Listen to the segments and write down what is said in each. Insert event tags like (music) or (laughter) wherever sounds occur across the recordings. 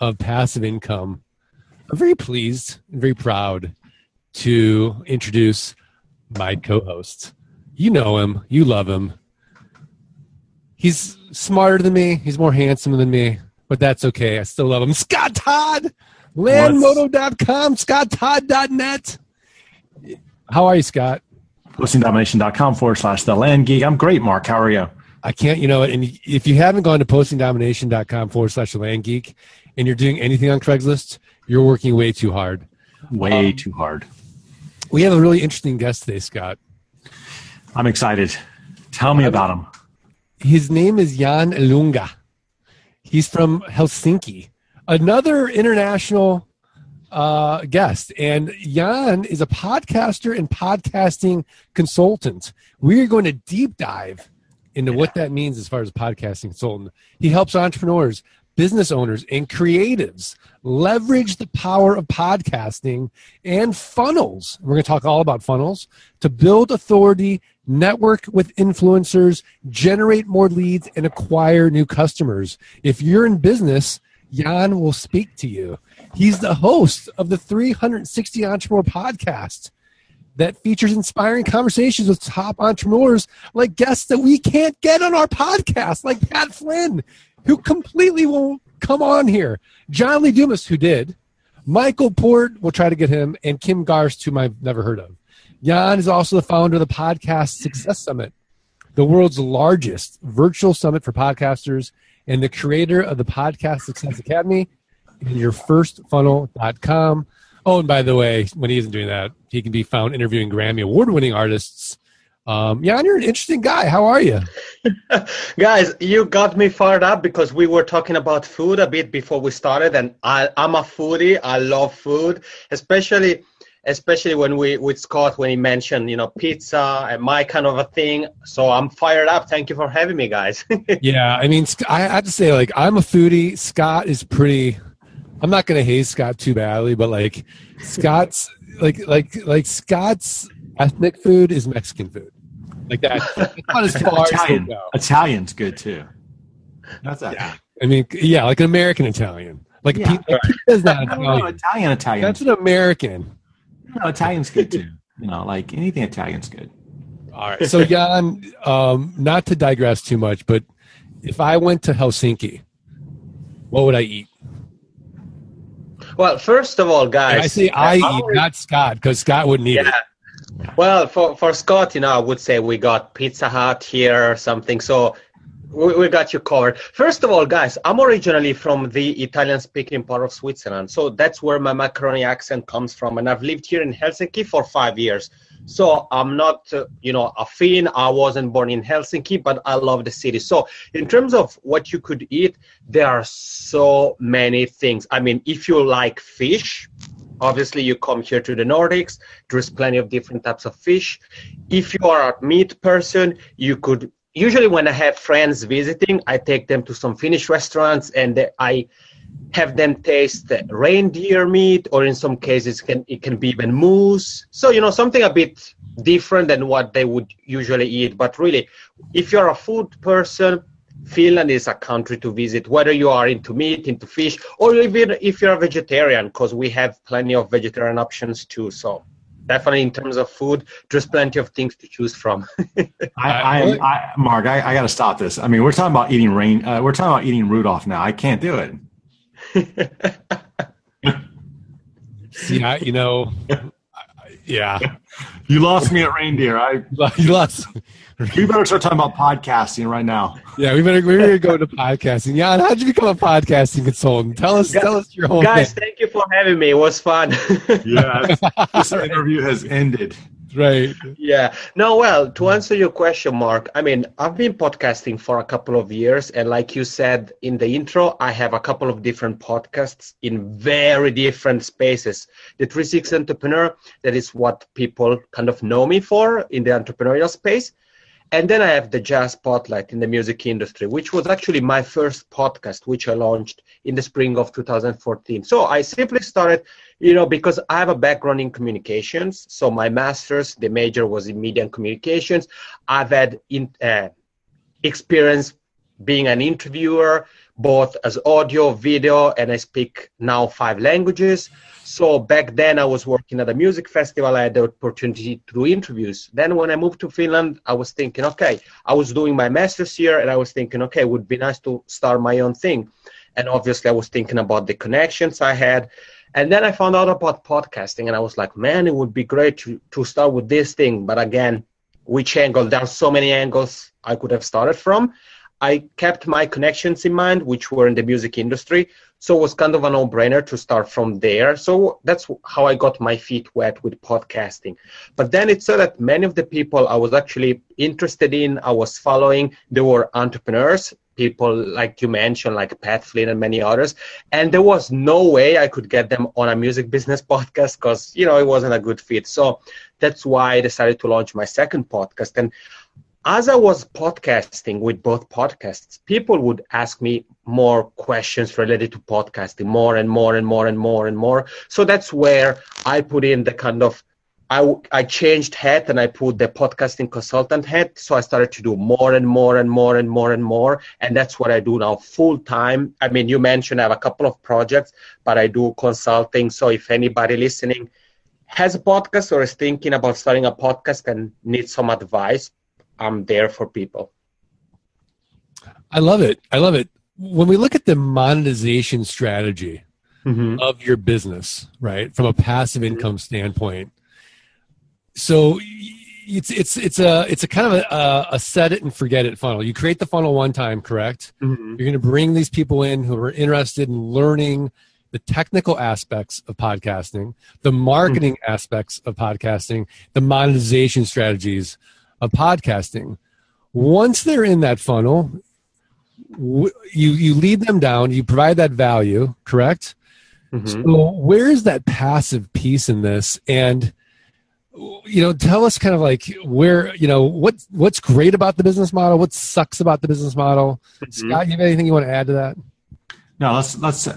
of passive income, I'm very pleased and very proud to introduce my co host. You know him, you love him. He's smarter than me, he's more handsome than me, but that's okay. I still love him. Scott Todd, landmoto.com, scotttodd.net. How are you, Scott? postingdomination.com forward slash the land geek. I'm great, Mark. How are you? I can't, you know, and if you haven't gone to postingdomination.com forward slash the land geek and you're doing anything on Craigslist, you're working way too hard. Way um, too hard. We have a really interesting guest today, Scott. I'm excited. Tell me about him. His name is Yann Ilunga. He's from Helsinki, another international uh, guest. And Yann is a podcaster and podcasting consultant. We're going to deep dive into yeah. what that means as far as podcasting consultant. He helps entrepreneurs, business owners, and creatives leverage the power of podcasting and funnels. We're going to talk all about funnels to build authority, network with influencers, generate more leads, and acquire new customers. If you're in business, Yann will speak to you. He's the host of the 360 Entrepreneur podcast that features inspiring conversations with top entrepreneurs like guests that we can't get on our podcast, like Pat Flynn, who completely won't come on here. John Lee Dumas, who did. Michael Port, we'll try to get him, and Kim Garst, whom I've never heard of. Yann is also the founder of the Podcast Success Summit, the world's largest virtual summit for podcasters, and the creator of the Podcast Success Academy and yourfirstfunnel.com. Oh, and by the way, when he isn't doing that, he can be found interviewing Grammy Award winning artists. Um, Yann, you're an interesting guy. How are you? (laughs) Guys, you got me fired up because we were talking about food a bit before we started, and I, I'm a foodie. I love food, especially especially when we with Scott when he mentioned you know pizza and my kind of a thing. So I'm fired up. Thank you for having me, guys. (laughs) yeah, I mean, I have to say, like, I'm a foodie. Scott is pretty I'm not going to hate Scott too badly, but like Scott's like like like Scott's ethnic food is Mexican food. Like that. (laughs) not as far Italian. as Italian's good too. That's that. Yeah. I mean, yeah, like an American Italian. Like, yeah, like pizza's not Italian. No, Italian Italian. That's an American. No, Italian's good too. You know, like anything Italian's good. All right. So Yann, um, not to digress too much, but if I went to Helsinki, what would I eat? Well, first of all, guys. And I say I eat, not Scott, because Scott wouldn't eat yeah. it. Well, for, for Scott, you know, I would say we got Pizza Hut here or something. So we, we got you covered. First of all, guys, I'm originally from the Italian speaking part of Switzerland. So that's where my macaroni accent comes from. And I've lived here in Helsinki for five years. So I'm not, uh, you know, a Finn. I wasn't born in Helsinki, but I love the city. So in terms of what you could eat, there are so many things. I mean, if you like fish, obviously you come here to the Nordics. There's plenty of different types of fish. If you are a meat person, you could. Usually, when I have friends visiting, I take them to some Finnish restaurants, and I have them taste reindeer meat, or in some cases, can it can be even moose. So you know something a bit different than what they would usually eat. But really, if you're a food person, Finland is a country to visit, whether you are into meat, into fish, or even if you're a vegetarian, because we have plenty of vegetarian options too. So definitely in terms of food, there's plenty of things to choose from. (laughs) I, I, I, Mark, I, I got to stop this. I mean, we're talking about eating rain. Uh, we're talking about eating Rudolph now. I can't do it. (laughs) (laughs) See, I, you know, yeah. (laughs) You lost me at reindeer. I (laughs) you lost. we better start talking about podcasting right now. Yeah, we better we better go to podcasting. Yann, how'd you become a podcasting consultant? Tell us, guys, tell us your whole. Guys, thing. thank you for having me. It was fun. (laughs) yeah, this interview has ended. Right. Yeah. No, well, to mm. answer your question, Mark, I mean, I've been podcasting for a couple of years. And like you said in the intro, I have a couple of different podcasts in very different spaces. The 360 Entrepreneur, that is what people kind of know me for in the entrepreneurial space. And then I have the Jazz Spotlight in the music industry, which was actually my first podcast, which I launched in the spring of 2014. So I simply started, you know, because I have a background in communications. So my master's, the major was in media and communications. I've had in, uh, experience being an interviewer, both as audio, video, and I speak now five languages. So back then I was working at a music festival. I had the opportunity to do interviews. Then when I moved to Finland, I was thinking, okay, I was doing my master's here and I was thinking, okay, it would be nice to start my own thing. And obviously I was thinking about the connections I had. And then I found out about podcasting and I was like, man, it would be great to, to start with this thing. But again, which angle? There are so many angles I could have started from. I kept my connections in mind, which were in the music industry. So it was kind of a no-brainer to start from there. So that's how I got my feet wet with podcasting. But then it so that many of the people I was actually interested in, I was following, they were entrepreneurs, people like you mentioned, like Pat Flynn and many others. And there was no way I could get them on a music business (laughs) podcast because, you know, it wasn't a good fit. So that's why I decided to launch my second podcast. And as I was podcasting with both podcasts, people would ask me more questions related to podcasting, more and more and more and more and more. So that's where I put in the kind of I, I changed hat and I put the podcasting consultant hat. So I started to do more and more and more and more and more. And that's what I do now full time. I mean, you mentioned I have a couple of projects, but I do consulting. So if anybody listening has a podcast or is thinking about starting a podcast and needs some advice, I'm there for people. I love it. I love it. When we look at the monetization strategy mm-hmm. of your business, right, from a passive mm-hmm. income standpoint, so it's it's it's a it's a kind of a, a set it and forget it funnel. You create the funnel one time, correct? Mm-hmm. You're going to bring these people in who are interested in learning the technical aspects of podcasting, the marketing mm-hmm. aspects of podcasting, the monetization strategies of podcasting. Once they're in that funnel, you you lead them down. You provide that value, correct? Mm-hmm. So where is that passive piece in this? And you know, tell us kind of like where you know what what's great about the business model, what sucks about the business model. Mm-hmm. Scott, you have anything you want to add to that? No, let's let's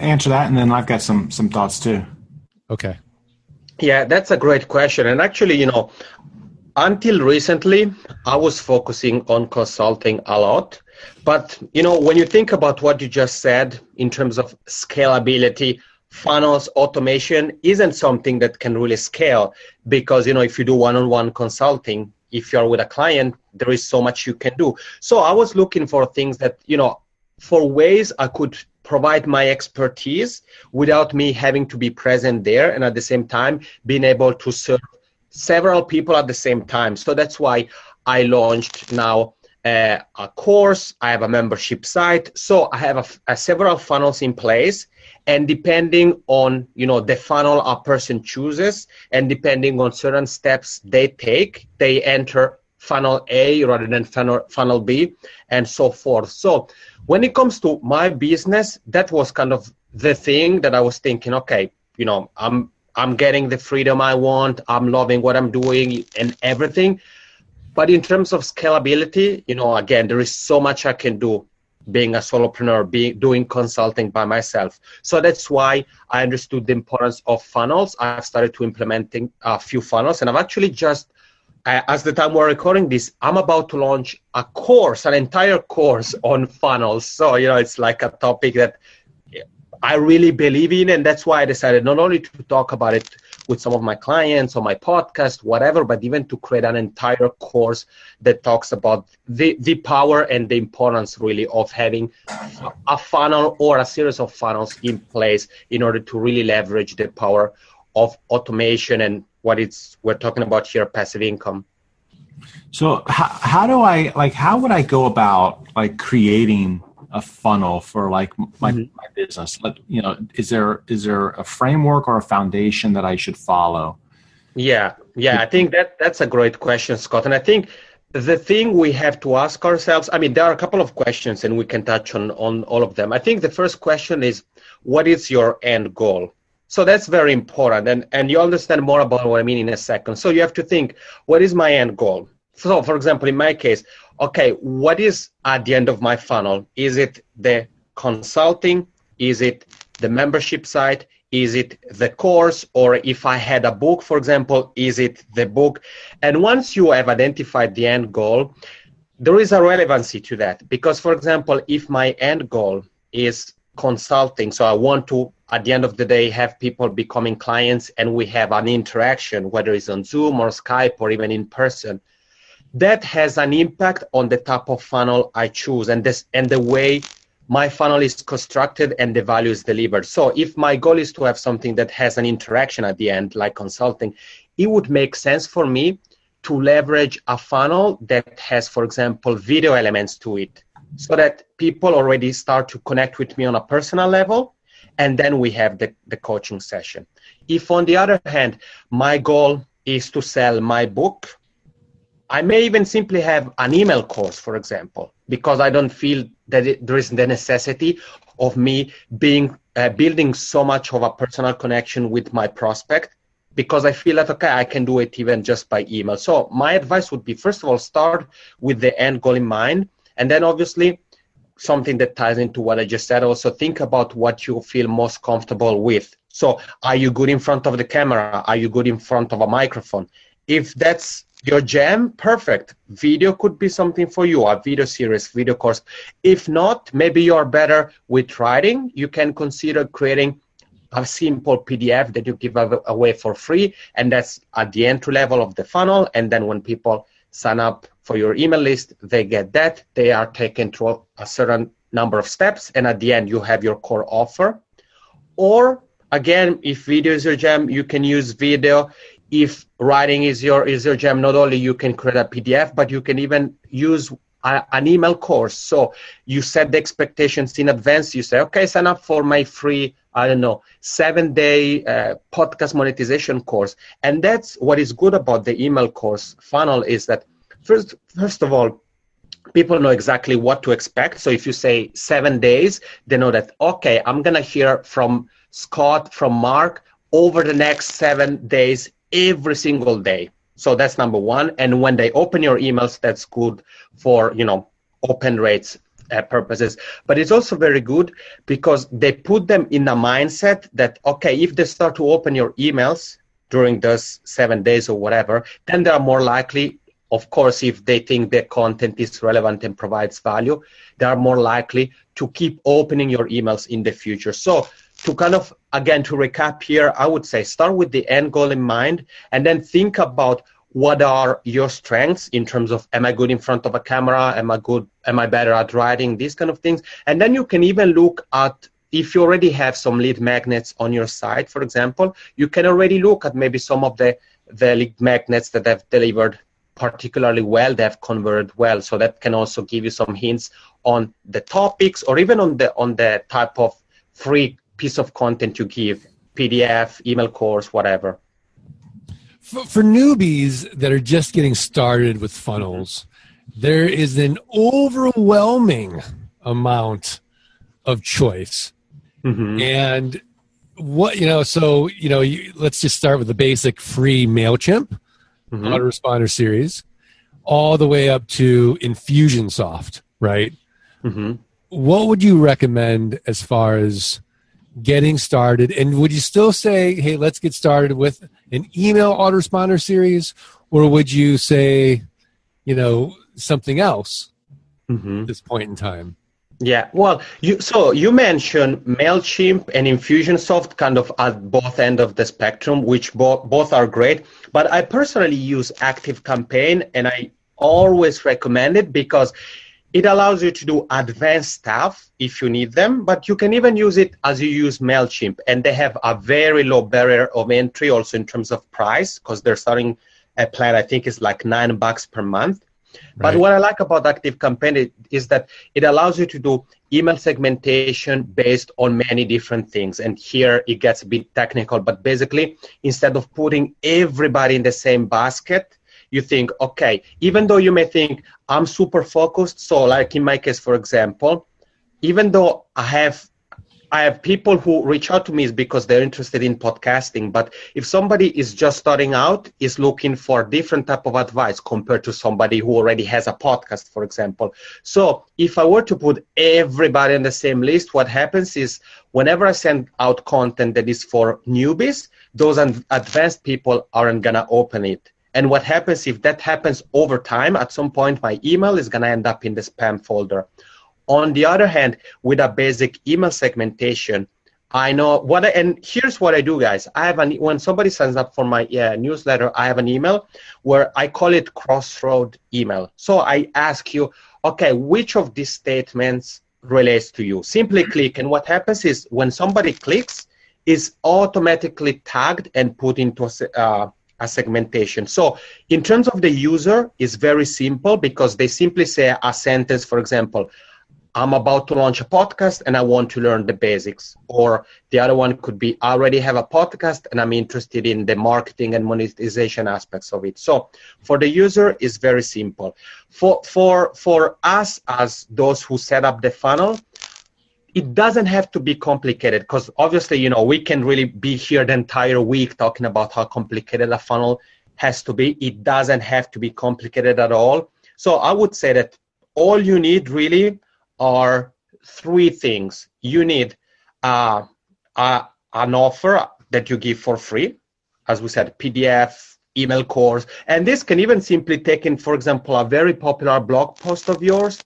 answer that, and then I've got some some thoughts too. Okay. Yeah, that's a great question, and actually, you know, until recently, I was focusing on consulting a lot. But, you know, when you think about what you just said in terms of scalability, funnels, automation isn't something that can really scale because, you know, if you do one on one consulting, if you're with a client, there is so much you can do. So I was looking for things that, you know, for ways I could provide my expertise without me having to be present there and at the same time being able to serve several people at the same time. So that's why I launched now uh, a course. I have a membership site. So I have a, a several funnels in place. And depending on you know the funnel a person chooses, and depending on certain steps they take, they enter funnel A rather than funnel, funnel B, and so forth. So when it comes to my business, that was kind of the thing that I was thinking. Okay, you know, I'm I'm getting the freedom I want. I'm loving what I'm doing and everything. But in terms of scalability, you know, again, there is so much I can do being a solopreneur, being doing consulting by myself. So that's why I understood the importance of funnels. I've started to implementing a few funnels, and I've actually just, uh, as the time we're recording this, I'm about to launch a course, an entire course on funnels. So you know, it's like a topic that I really believe in, and that's why I decided not only to talk about it with some of my clients or my podcast, whatever, but even to create an entire course that talks about the, the power and the importance really of having a funnel or a series of funnels in place in order to really leverage the power of automation and what it's we're talking about here passive income. So how, how do i like how would i go about like creating a funnel for like my, mm-hmm. my business like you know is there is there a framework or a foundation that i should follow yeah Yeah, I think that that's a great question, Scott. And I think the thing we have to ask ourselves, I mean, there are a couple of questions and we can touch on, on all of them. I think the first question is, what is your end goal? So that's very important. And, and you understand more about what I mean in a second. So you have to think, what is my end goal? So, for example, in my case, okay, what is at the end of my funnel? Is it the consulting? Is it the membership site? Is it the course? Or if I had a book, for example, is it the book? And once you have identified the end goal, there is a relevancy to that. Because, for example, if my end goal is consulting, so I want to, at the end of the day, have people becoming clients and we have an interaction, whether it's on Zoom or Skype or even in person, that has an impact on the type of funnel I choose and this and the way my funnel is constructed and the value is delivered. So if my goal is to have something that has an interaction at the end, like consulting, it would make sense for me to leverage a funnel that has, for example, video elements to it so that people already start to connect with me on a personal level. And then we have the, the coaching session. If, on the other hand, my goal is to sell my book I may even simply have an email course, for example, because I don't feel that it, there is the necessity of me being uh, building so much of a personal connection with my prospect because I feel that okay, I can do it even just by email. So my advice would be first of all start with the end goal in mind, and then obviously something that ties into what I just said. Also think about what you feel most comfortable with. So are you good in front of the camera? Are you good in front of a microphone? If that's your jam perfect. Video could be something for you a video series video course. If not maybe you're better with writing. You can consider creating a simple pdf that you give away for free and that's at the entry level of the funnel and then when people sign up for your email list they get that. They are taken through a certain number of steps and at the end you have your core offer. Or again if video is your jam you can use video if writing is your is your jam not only you can create a pdf but you can even use a, an email course. So you set the expectations in advance. You say okay sign up for my free i don't know seven day uh, podcast monetization course. And that's what is good about the email course funnel is that first first of all people know exactly what to expect. So if you say seven days they know that okay i'm gonna hear from scott from mark over the next seven days every single day. So that's number one. And when they open your emails, that's good for, you know, open rates uh, purposes. But it's also very good because they put them in a mindset that, okay, if they start to open your emails during those seven days or whatever, then they are more likely, of course, if they think the content is relevant and provides value, they are more likely to keep opening your emails in the future. So to kind of again to recap here i would say start with the end goal in mind and then think about what are your strengths in terms of am i good in front of a camera? Am i good am i better at writing? These kind of things. And then you can even look at if you already have some lead magnets on your site for example you can already look at maybe some of the the lead magnets that have delivered particularly well they have converted well. So that can also give you some hints on the topics or even on the on the type of free piece of content you give pdf email course whatever for, for newbies that are just getting started with funnels there is an overwhelming amount of choice mm-hmm. and what you know so you know you, let's just start with the basic free mailchimp mm-hmm. autoresponder series all the way up to infusionsoft right mm-hmm. what would you recommend as far as getting started? And would you still say, hey, let's get started with an email autoresponder series? Or would you say, you know, something else mm-hmm. at this point in time? Yeah, well, you so you mentioned Mailchimp and Infusionsoft kind of at both end of the spectrum, which both both are great. But I personally use Active Campaign, and I always recommend it because it allows you to do advanced stuff if you need them, but you can even use it as you use MailChimp. And they have a very low barrier of entry also in terms of price because they're starting a plan, I think is like nine bucks per month. But what I like about Active Campaign is that it allows you to do email segmentation based on many different things. And here it gets a bit technical, but basically, instead of putting everybody in the same basket, you think, okay, even though you may think I'm super focused, so like in my case, for example, even though I have I have people who reach out to me is because they're interested in podcasting. But if somebody is just starting out, is looking for different type of advice compared to somebody who already has a podcast, for example. So if I were to put everybody on the same list, what happens is whenever I send out content that is for newbies, those advanced people aren't gonna open it. And what happens if that happens over time? At some point, my email is gonna end up in the spam folder. On the other hand, with a basic email segmentation, I know what I, and here's what I do, guys. I have an when somebody signs up for my uh, newsletter, I have an email where I call it crossroad email. So I ask you, okay, which of these statements relates to you? Simply click, and what happens is when somebody clicks, is automatically tagged and put into a, uh, a segmentation. So in terms of the user, it's very simple because they simply say a sentence, for example, I'm about to launch a podcast and I want to learn the basics. Or the other one could be I already have a podcast and I'm interested in the marketing and monetization aspects of it. So for the user, it's very simple. For for for us as those who set up the funnel, it doesn't have to be complicated because obviously, you know, we can really be here the entire week talking about how complicated a funnel has to be. It doesn't have to be complicated at all. So I would say that all you need really are three things. You need uh, uh, an offer that you give for free, as we said, PDF, email course, and this can even simply take in, for example, a very popular blog post of yours,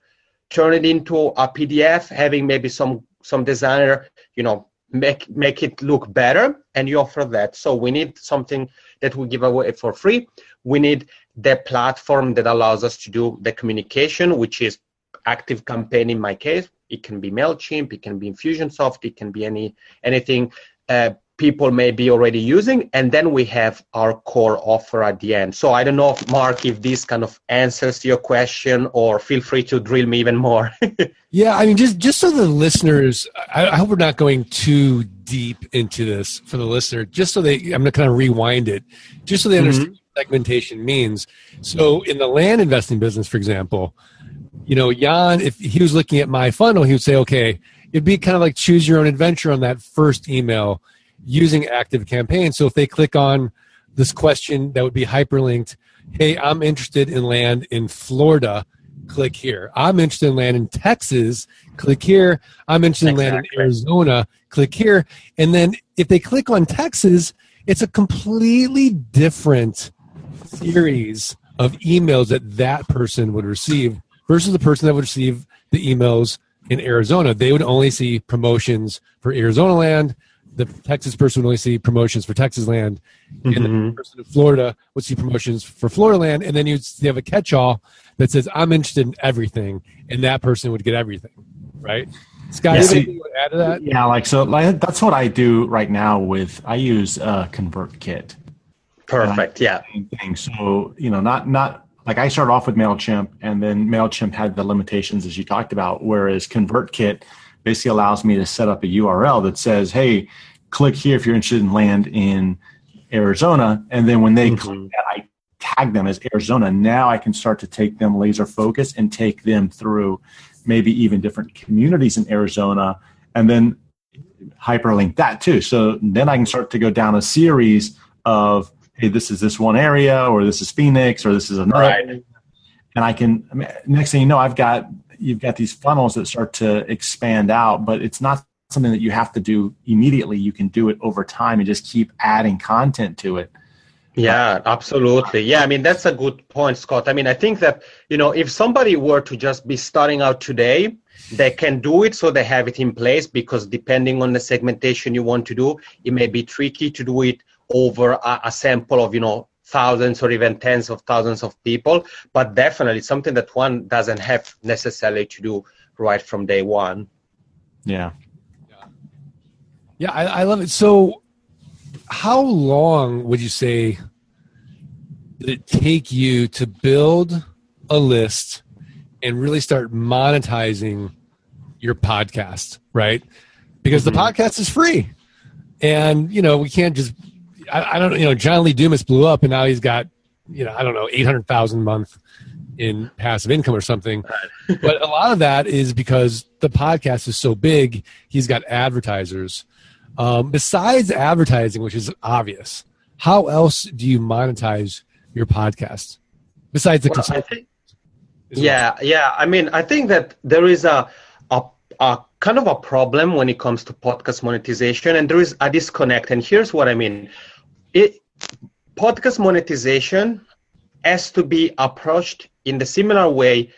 turn it into a PDF, having maybe some some designer, you know, make make it look better, and you offer that. So we need something that we give away for free. We need the platform that allows us to do the communication, which is active campaign in my case it can be mailchimp it can be infusionsoft it can be any anything uh, people may be already using and then we have our core offer at the end so i don't know mark if this kind of answers your question or feel free to drill me even more (laughs) Yeah, I mean, just just so the listeners, I, I hope we're not going too deep into this for the listener. Just so they, I'm going to kind of rewind it, just so they mm-hmm. understand what segmentation means. So, in the land investing business, for example, you know, Yann, if he was looking at my funnel, he would say, okay, it'd be kind of like choose your own adventure on that first email using active campaign. So if they click on this question that would be hyperlinked, hey, I'm interested in land in Florida, click here. I'm interested in land in Texas, click here. I'm interested in land in Arizona, click here. And then if they click on Texas, it's a completely different series of emails that that person would receive versus the person that would receive the emails in Arizona. They would only see promotions for Arizona land. The Texas person would only see promotions for Texas land, and the person in Florida would see promotions for Florida land. And then you'd have a catch-all that says, "I'm interested in everything," and that person would get everything, right? Scott, Yeah, you see- anything you want to add to that? Yeah, like so, like that's what I do right now. With I use uh, ConvertKit. perfect yeah Same thing. So you know, not not like I started off with Mailchimp, and then Mailchimp had the limitations as you talked about. Whereas ConvertKit basically allows me to set up a URL that says, "Hey, click here if you're interested in land in Arizona," and then when they mm-hmm. click that, I tag them as Arizona. Now I can start to take them laser focus and take them through maybe even different communities in Arizona, and then hyperlink that too. So then I can start to go down a series of, hey, this is this one area, or this is Phoenix, or this is another. Right. And I can, I mean, next thing you know, I've got, you've got these funnels that start to expand out, but it's not something that you have to do immediately. You can do it over time and just keep adding content to it. Yeah, absolutely. Yeah, I mean that's a good point, Scott. I mean, I think that you know if somebody were to just be starting out today, they can do it, so they have it in place. Because depending on the segmentation you want to do, it may be tricky to do it over a, a sample of you know thousands or even tens of thousands of people. But definitely something that one doesn't have necessarily to do right from day one. Yeah. Yeah, I, I love it. So, how long would you say did it take you to build a list and really start monetizing your podcast, right? Because mm-hmm. the podcast is free. And, you know, we can't just, I, I, don't you know, John Lee Dumas blew up and now he's got, you know, I don't know, 800,000 month in passive income or something. (laughs) but a lot of that is because the podcast is so big, he's got advertisers. Um, besides advertising, which is obvious, how else do you monetize your podcast besides the well, think, yeah well? yeah. I mean i think that there is a, a, a kind of a problem when it comes to podcast monetization and there is a disconnect. And here's what i mean. It podcast monetization has to be approached in the similar way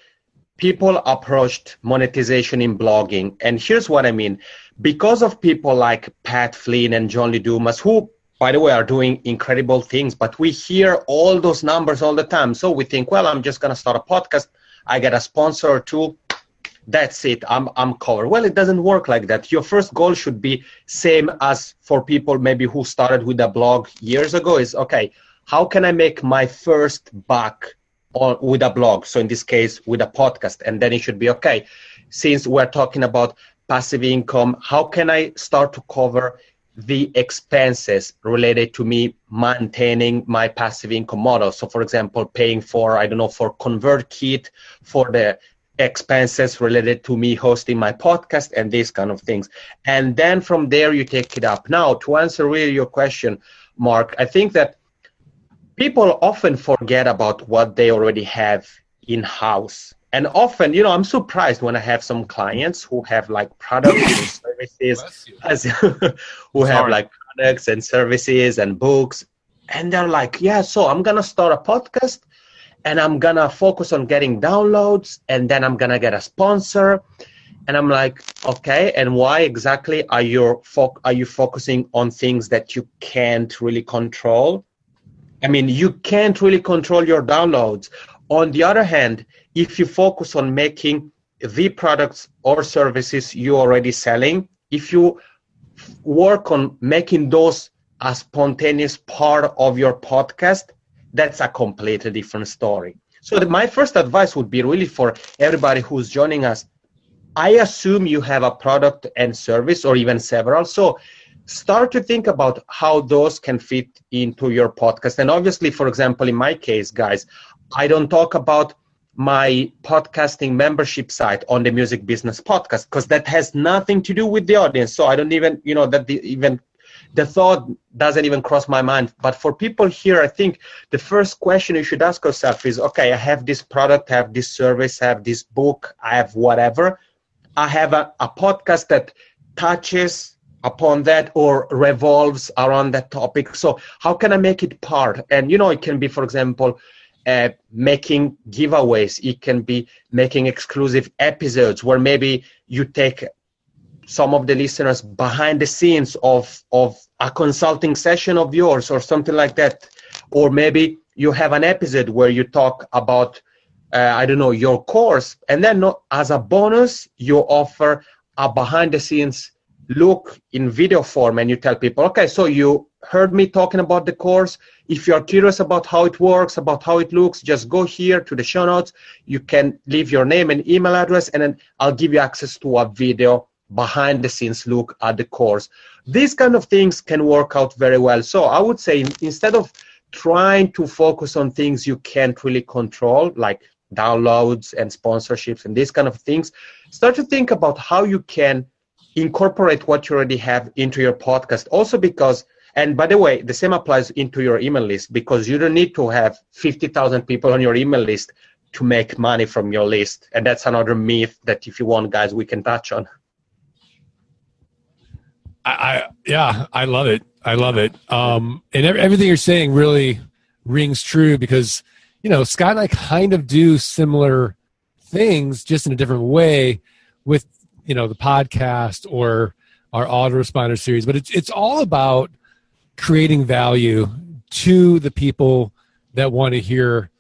people approached monetization in blogging and here's what i mean because of people like pat flynn and john lee dumas who by the way, are doing incredible things. But we hear all those numbers all the time. So we think, well, I'm just going to start a podcast. I get a sponsor or two. That's it. I'm, I'm covered. Well, it doesn't work like that. Your first goal should be same as for people maybe who started with a blog years ago is, okay, how can I make my first buck on, with a blog? So in this case, with a podcast. And then it should be, okay, since we're talking about passive income, how can I start to cover the expenses related to me maintaining my passive income model. So, for example, paying for, I don't know, for ConvertKit, for the expenses related to me hosting my podcast and these kind of things. And then from there, you take it up. Now, to answer really your question, Mark, I think that people often forget about what they already have in house and often you know i'm surprised when i have some clients who have like products and (laughs) services as, (laughs) who have like products and services and books. And they're like yeah so i'm gonna start a podcast and i'm gonna focus on getting downloads and then i'm gonna get a sponsor. And i'm like okay and why exactly are you fo- are you focusing on things that you can't really control i mean you can't really control your downloads on the other hand if you focus on making the products or services you're already selling, if you work on making those a spontaneous part of your podcast, that's a completely different story. So the, my first advice would be really for everybody who's joining us. I assume you have a product and service or even several. So start to think about how those can fit into your podcast. And obviously, for example, in my case, guys, I don't talk about my podcasting membership site on the music business podcast because that has nothing to do with the audience. So i don't even you know that the, even the thought doesn't even cross my mind. But for people here i think the first question you should ask yourself is okay i have this product i have this service i have this book i have whatever. I have a, a podcast that touches upon that or revolves around that topic. So how can i make it part? And you know it can be for example uh, making giveaways. It can be making exclusive episodes where maybe you take some of the listeners behind the scenes of of a consulting session of yours or something like that, or maybe you have an episode where you talk about uh, I don't know your course, and then as a bonus you offer a behind the scenes look in video form, and you tell people, okay, so you heard me talking about the course if you're curious about how it works, about how it looks, just go here to the show notes. You can leave your name and email address, and then I'll give you access to a video behind the scenes look at the course. These kind of things can work out very well. So I would say instead of trying to focus on things you can't really control, like downloads and sponsorships and these kind of things, start to think about how you can incorporate what you already have into your podcast. Also, because and by the way, the same applies into your email list because you don't need to have 50,000 people on your email list to make money from your list. And that's another myth that if you want, guys, we can touch on. I, I yeah, I love it. I love it. Um, and everything you're saying really rings true because, you know, Scott and I kind of do similar things just in a different way with, you know, the podcast or our autoresponder series, but it's, it's all about creating value to the people that want to hear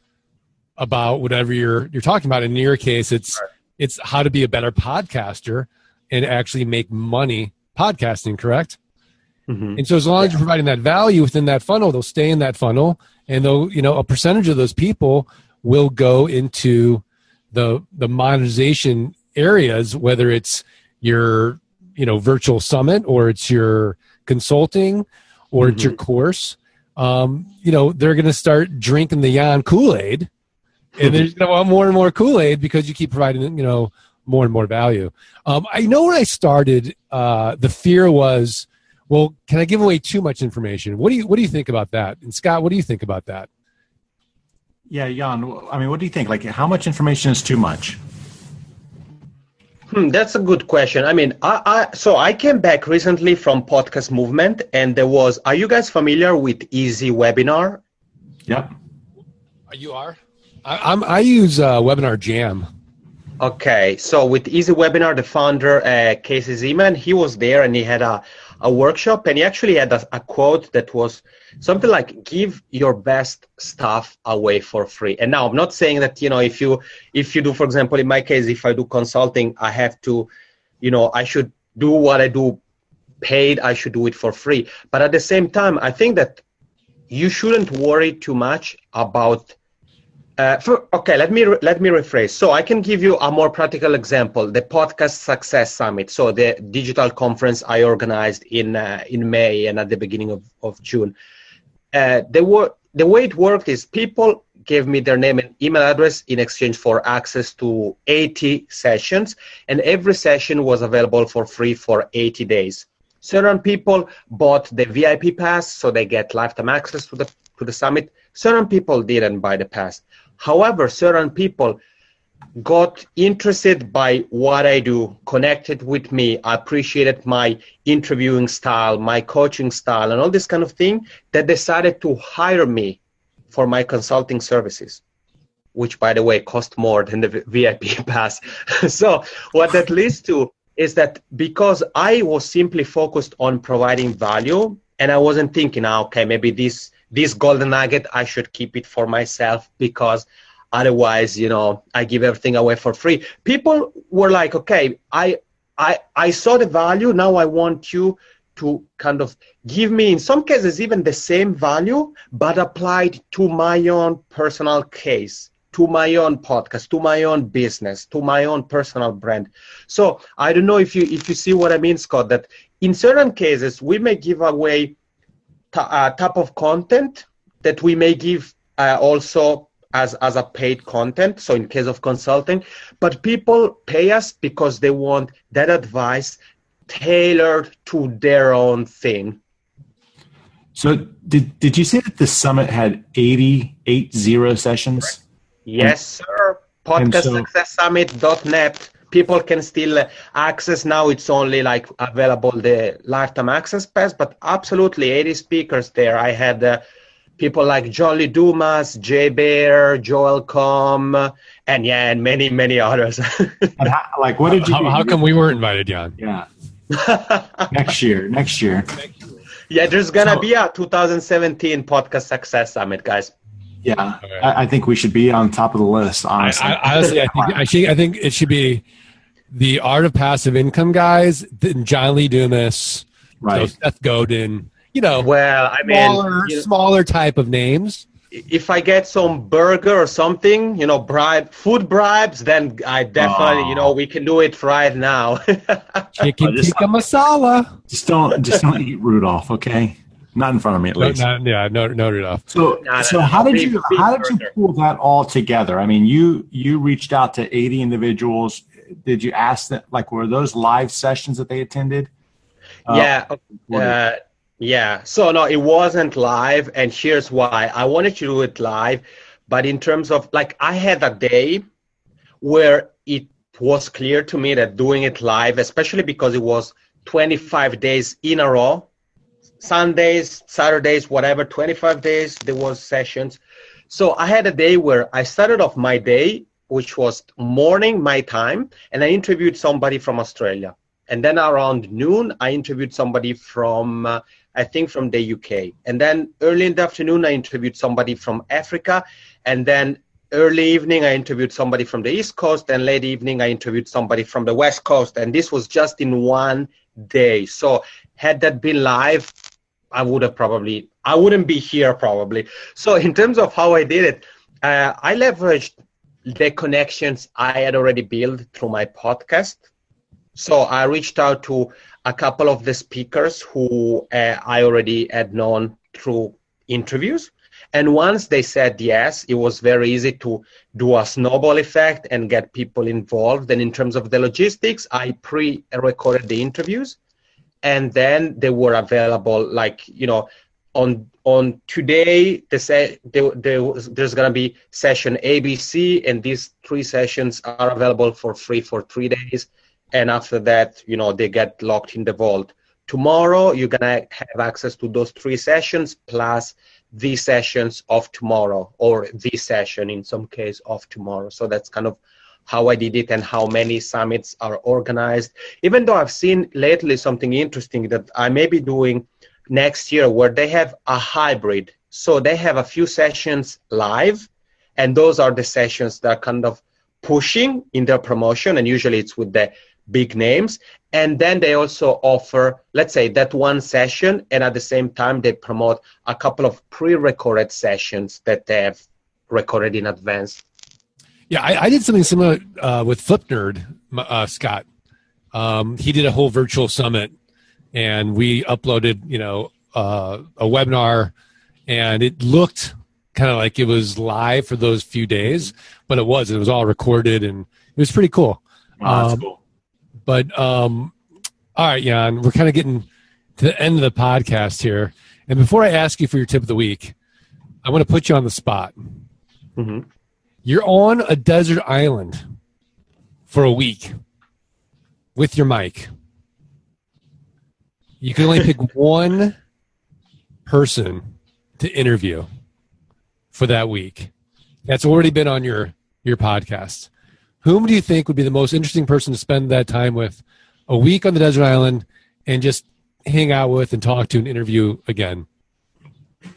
about whatever you're you're talking about. In your case, it's right. it's how to be a better podcaster and actually make money podcasting. Correct. Mm-hmm. And so, as long yeah. as you're providing that value within that funnel, they'll stay in that funnel, and they'll you know a percentage of those people will go into the the monetization areas, whether it's your you know virtual summit or it's your consulting or mm-hmm. it's your mm-hmm. course. Um, you know they're going to start drinking the Yann Kool Aid, and they're going to want more and more Kool Aid because you keep providing you know more and more value. Um, I know when I started, uh, the fear was, well, can I give away too much information? What do you What do you think about that? And Scott, what do you think about that? Yeah, Yann. I mean, what do you think? Like, how much information is too much? Hmm, that's a good question. I mean, I, I, so I came back recently from podcast movement, and there was. Are you guys familiar with Easy Webinar? Yep. Are you are. I, am I use uh, Webinar Jam. Okay, so with Easy Webinar, the founder uh, Casey Zeman, he was there and he had a a workshop and he actually had a, a, quote that was something like give your best stuff away for free. And now i'm not saying that you know if you if you do for example in my case if i do consulting i have to you know i should do what i do paid i should do it for free. But at the same time i think that you shouldn't worry too much about uh, for, okay, let me let me rephrase. So I can give you a more practical example: the podcast success summit. So the digital conference I organized in uh, in May and at the beginning of of June. Uh, the wor- the way it worked is people gave me their name and email address in exchange for access to 80 sessions, and every session was available for free for 80 days. Certain people bought the VIP pass, so they get lifetime access to the to the summit. Certain people didn't buy the pass. However, certain people got interested by what I do, connected with me, appreciated my interviewing style, my coaching style, and all this kind of thing that decided to hire me for my consulting services, which by the way cost more than the VIP (laughs) pass. (laughs) so what that leads to is that because I was simply focused on providing value and I wasn't thinking, ah, okay, maybe this this golden nugget i should keep it for myself because otherwise you know i give everything away for free. People were like okay i i i saw the value. Now i want you to kind of give me in some cases even the same value but applied to my own personal case to my own podcast to my own business to my own personal brand. So i don't know if you if you see what i mean scott that in certain cases we may give away uh, type of content that we may give uh, also as as a paid content so in case of consulting. But people pay us because they want that advice tailored to their own thing. So did did you say that the summit had 80 80 sessions? Yes sir. Podcastsuccesssummit.net people can still access now. It's only like available the lifetime access pass but absolutely 80 speakers there. I had uh, people like jolly dumas Jay Baer Joel Comm and yeah and many many others. (laughs) How, like what did you how, how come we weren't invited Yann? yeah. Next year next year. Yeah there's gonna so, be a 2017 podcast success summit guys yeah, okay. I, I, think we should be on top of the list. Honestly, I, I, honestly, I think, I think I think it should be the art of passive income guys, John Lee Dumas, right. Seth Godin, you know, well, I mean, smaller, you know, smaller type of names. If I get some burger or something, you know, bribe, food bribes, then I definitely, oh. you know, we can do it right now. (laughs) Chicken tikka masala. Just don't, just don't eat Rudolph, okay? Not in front of me, at least. No, not, yeah, no, no, Rudolph. So, no, no, so how did you, how did you pull that all together? I mean, you, you reached out to 80 individuals did you ask them? like were those live sessions that they attended? Uh, yeah, uh, yeah. So no, it wasn't live, and here's why. I wanted to do it live, but in terms of like, I had a day where it was clear to me that doing it live, especially because it was 25 days in a row, Sundays, Saturdays, whatever, 25 days, there was sessions. So I had a day where I started off my day which was morning my time, and I interviewed somebody from Australia. And then around noon, I interviewed somebody from, uh, I think, from the UK. And then early in the afternoon, I interviewed somebody from Africa. And then early evening, I interviewed somebody from the East Coast. And late evening, I interviewed somebody from the West Coast. And this was just in one day. So had that been live, I would have probably, I wouldn't be here probably. So in terms of how I did it, Uh, I leveraged the connections I had already built through my podcast. So I reached out to a couple of the speakers who uh, I already had known through interviews. And once they said yes, it was very easy to do a snowball effect and get people involved. And in terms of the logistics, I pre recorded the interviews and then they were available like, you know, on on today the se- there, there, there's going to be session abc and these three sessions are available for free for three days. And after that you know they get locked in the vault. Tomorrow you're going to have access to those three sessions plus the sessions of tomorrow or the session in some case of tomorrow. So that's kind of how i did it and how many summits are organized even though i've seen lately something interesting that i may be doing next year where they have a hybrid. So they have a few sessions live, and those are the sessions that are kind of pushing in their promotion, and usually it's with the big names. And then they also offer, let's say, that one session, and at the same time, they promote a couple of pre recorded sessions that they have recorded in advance. Yeah, I, I did something similar uh, with FlipNerd, uh, Scott. Um, he did a whole virtual summit and we uploaded, you know, uh, a webinar, and it looked kind of like it was live for those few days, but it was. It was all recorded, and it was pretty cool. Wow, that's um, cool. But um, all right, Yann, we're kind of getting to the end of the podcast here, and before I ask you for your tip of the week, I want to put you on the spot. Mm-hmm. You're on a desert island for a week with your mic. You can only pick (laughs) one person to interview for that week. That's already been on your your podcast. Whom do you think would be the most interesting person to spend that time with a week on the desert island and just hang out with and talk to and interview again?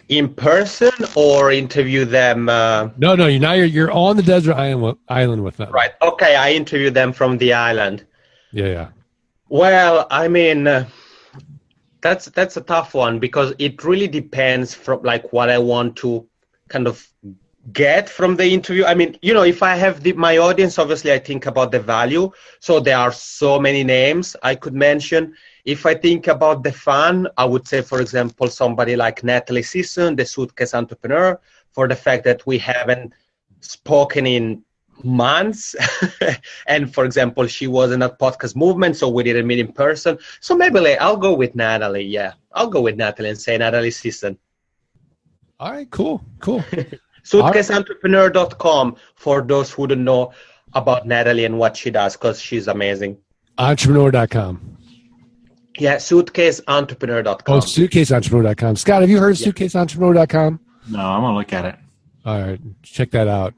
In person or interview them? Uh... No, no. You're now you're you're on the desert island island with them. Right. Okay. I interview them from the island. Yeah, yeah. Well, I mean. Uh that's that's a tough one because it really depends from like what I want to kind of get from the interview. I mean, you know, if I have the, my audience, obviously I think about the value. So there are so many names I could mention. If I think about the fun, I would say, for example, somebody like Natalie Sisson, the suitcase entrepreneur, for the fact that we haven't spoken in months. (laughs) And for example she was in a podcast movement so we didn't meet in person. So maybe like, i'll go with natalie yeah. I'll go with natalie and say natalie Sisson all right cool cool. (laughs) Suitcaseentrepreneur.com for those who don't know about natalie and what she does because she's amazing. Entrepreneur.com yeah suitcaseentrepreneur.com oh suitcaseentrepreneur.com scott have you heard of yeah. suitcaseentrepreneur.com no i'm gonna look at it all right check that out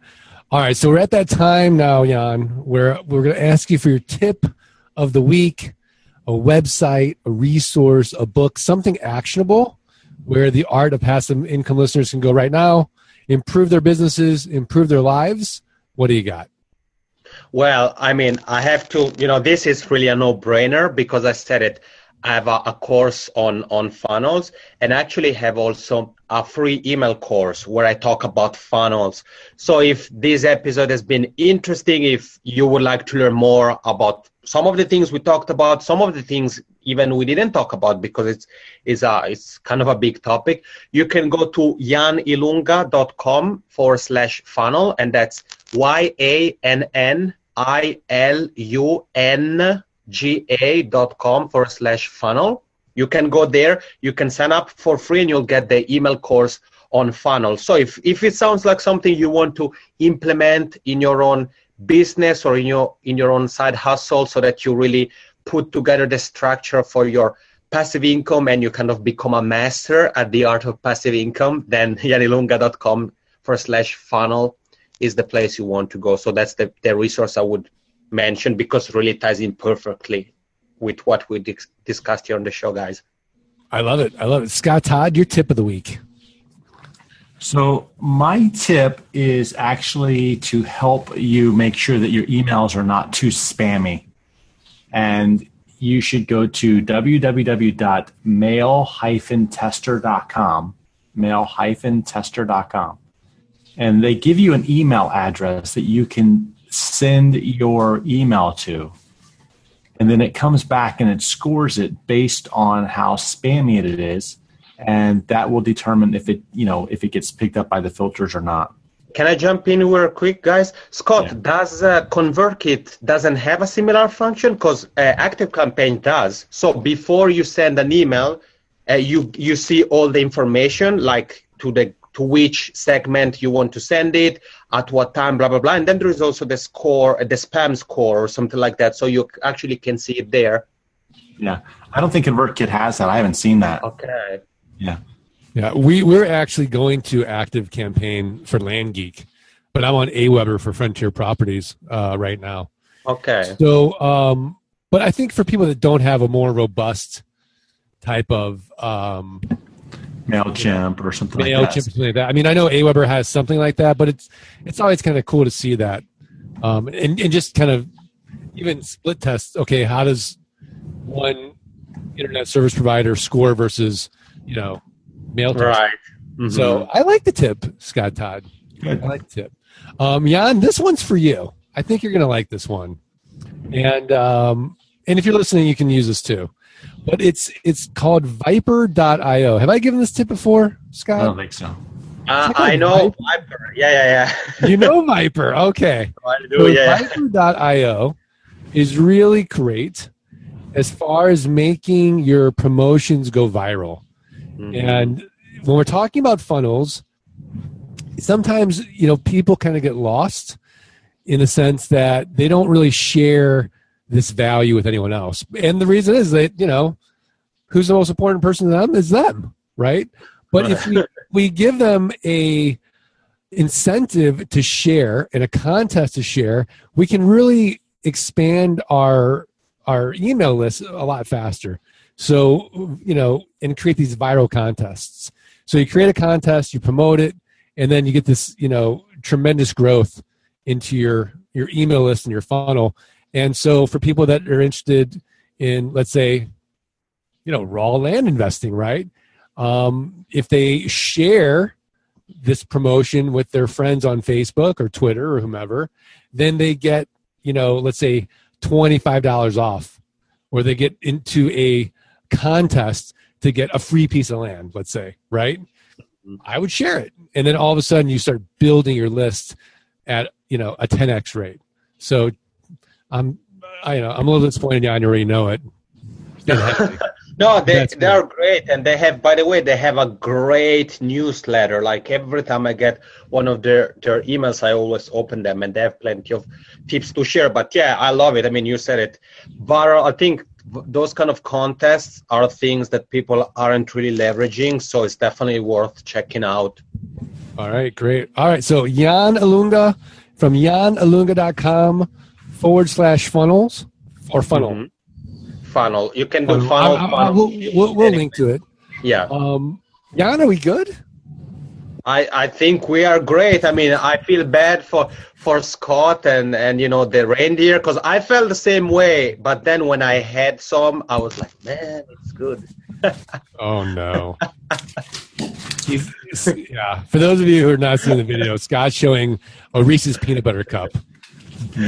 all right, so we're at that time now, Yann, where we're going to ask you for your tip of the week, a website, a resource, a book, something actionable where the art of passive income listeners can go right now, improve their businesses, improve their lives. What do you got? Well, I mean, I have to, you know, this is really a no brainer because I said it. I have a, a, course on on funnels and actually have also a free email course where I talk about funnels. So if this episode has been interesting, if you would like to learn more about some of the things we talked about, some of the things even we didn't talk about because it's is a it's kind of a big topic, you can go to yannilunga.com forward slash funnel and that's Y A N N I L U N ga.com forward slash funnel. You can go there, you can sign up for free, and you'll get the email course on funnel. So if, if it sounds like something you want to implement in your own business or in your in your own side hustle so that you really put together the structure for your passive income and you kind of become a master at the art of passive income, then (laughs) yannilunga.com for slash funnel is the place you want to go. So that's the, the resource I would mentioned because it really ties in perfectly with what we dis- discussed here on the show, guys. I love it. I love it. Scott Todd, your tip of the week. So, my tip is actually to help you make sure that your emails are not too spammy. And you should go to www.mail-tester.com, mail-tester.com. and they give you an email address that you can send your email to. And then it comes back and it scores it based on how spammy it is. And that will determine if it, you know, if it gets picked up by the filters or not. Can I jump in real quick, guys? Scott, Yeah. does uh, ConvertKit doesn't have a similar function? Because uh, ActiveCampaign does. So before you send an email, uh, you you see all the information, like to the to which segment you want to send it, at what time, blah blah blah. And then there is also the score, uh, the spam score, or something like that. So you actually can see it there. Yeah. I don't think ConvertKit has that. I haven't seen that. Okay. Yeah. Yeah, we we're actually going to active campaign for Land Geek, but I'm on AWeber for Frontier Properties uh, right now. Okay. So, um, but I think for people that don't have a more robust type of um, MailChimp or something like Mailchimp, that. something like that. I mean, I know AWeber has something like that, but it's it's always kind of cool to see that, um, and and just kind of even split test. Okay, how does one internet service provider score versus you know Mailchimp? Right. Mhm. So I like the tip, Scott Todd. Good. I like the tip. Um, Yann, this one's for you. I think you're going to like this one. And um, and if you're listening, you can use this too. But it's it's called Vyper.io. Have I given this tip before, Scott? I don't think so. Uh, Check I know Vyper. Vyper. Yeah, yeah, yeah. you (laughs) know Vyper. Okay. (laughs) I So. Yeah. Vyper.io is really great as far as making your promotions go viral. Mhm. And when we're talking about funnels, sometimes you know people kind of get lost in the sense that they don't really share this value with anyone else. And the reason is that, you know, who's the most important person to them is them, right? But if we, we give them a incentive to share and a contest to share, we can really expand our our email list a lot faster. So, you know, and create these viral contests. So you create a contest, you promote it, and then you get this, you know, tremendous growth into your your email list and your funnel. And so for people that are interested in, let's say, you know, raw land investing, right? Um, if they share this promotion with their friends on Facebook or Twitter or whomever, then they get, you know, let's say $25 off, or they get into a contest to get a free piece of land, let's say, right? I would share it. And then all of a sudden you start building your list at, you know, a 10x rate. So I'm, I, know, I'm a little disappointed. Yeah, I already know it. (laughs) No, they That's they are great, and they have. By the way, they have a great newsletter. Like every time I get one of their their emails, I always open them, and they have plenty of tips to share. But yeah, I love it. I mean, you said it, viral. I think those kind of contests are things that people aren't really leveraging, so it's definitely worth checking out. All right, great. All right, so Yann Ilunga from yannilunga.com forward slash funnels or funnel. Mhm. Funnel. You can do Funnel. funnel. I- I- I- funnel. we'll, we'll, we'll link to it. Yeah. Um, Yann, are we good? I, I think we are great. I mean, I feel bad for for Scott and and you know the reindeer because I felt the same way. But then when I had some, I was like, man, it's good. (laughs) Oh no. He's, he's- yeah. For those of you who are not seeing the video, Scott's showing a Reese's peanut butter cup.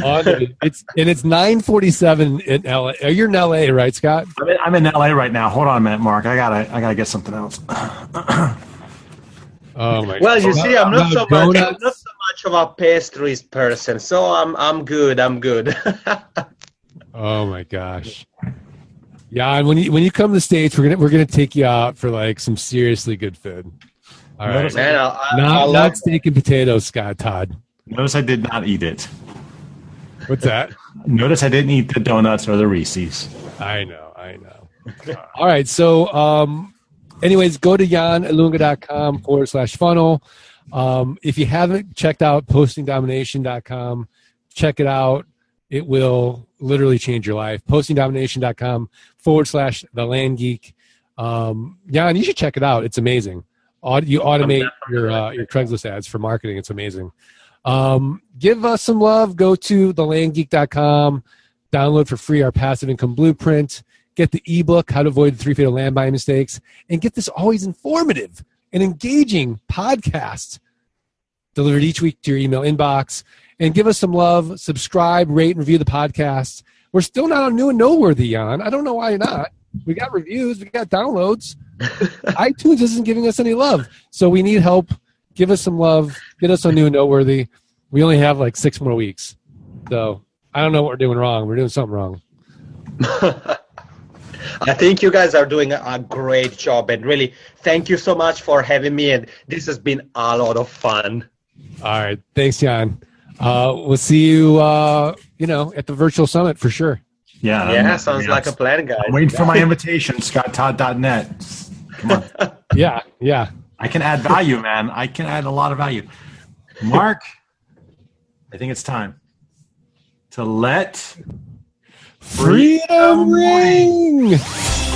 On the- it's and it's 9:47 in LA. Oh, You're in LA, right, Scott? I'm in, I'm in LA right now. Hold on a minute, Mark. I gotta I gotta get something else. (coughs) Oh my. Well, you see, I'm not so much? I'm not so much of a pastries person, so I'm I'm good. I'm good. (laughs) Oh my gosh. Yeah, and when you when you come to the states, we're gonna we're gonna take you out for like some seriously good food. All right, man, I, I, I not love not steak and potatoes, Scott Todd. Notice I did not eat it. What's that? Notice I didn't eat the donuts or the Reese's. I know, I know. (laughs) All right, so um, anyways, go to yannilunga.com forward slash funnel. Um, if you haven't checked out postingdomination.com, check it out. It will literally change your life. Postingdomination.com forward slash the land geek. Um, Yann, you should check it out. It's amazing. Aud- you automate your uh, your Craigslist ads for marketing. It's amazing. Um, give us some love. Go to thelandgeek.com. Download for free our passive income blueprint. Get the ebook, How to Avoid the Three Fatal Land Buying Mistakes, and get this always informative and engaging podcast delivered each week to your email inbox. And give us some love, subscribe, rate, and review the podcast. We're still not on new and noteworthy, Yann. I don't know why you're not. We got reviews, we got downloads. (laughs) iTunes isn't giving us any love. So we need help. Give us some love. Get us on new and noteworthy. We only have like six more weeks. So I don't know what we're doing wrong. We're doing something wrong. (laughs) I think you guys are doing a great job and really thank you so much for having me and this has been a lot of fun. All right. Thanks, John. Uh, we'll see you, uh, you know, at the virtual summit for sure. Yeah. Yeah, sounds yeah, like a plan, guys. I'm waiting for my (laughs) invitation, scotttodd.net. Come on. (laughs) yeah, yeah. I can add value, man. I can add a lot of value. Mark, I think it's time to let freedom ring.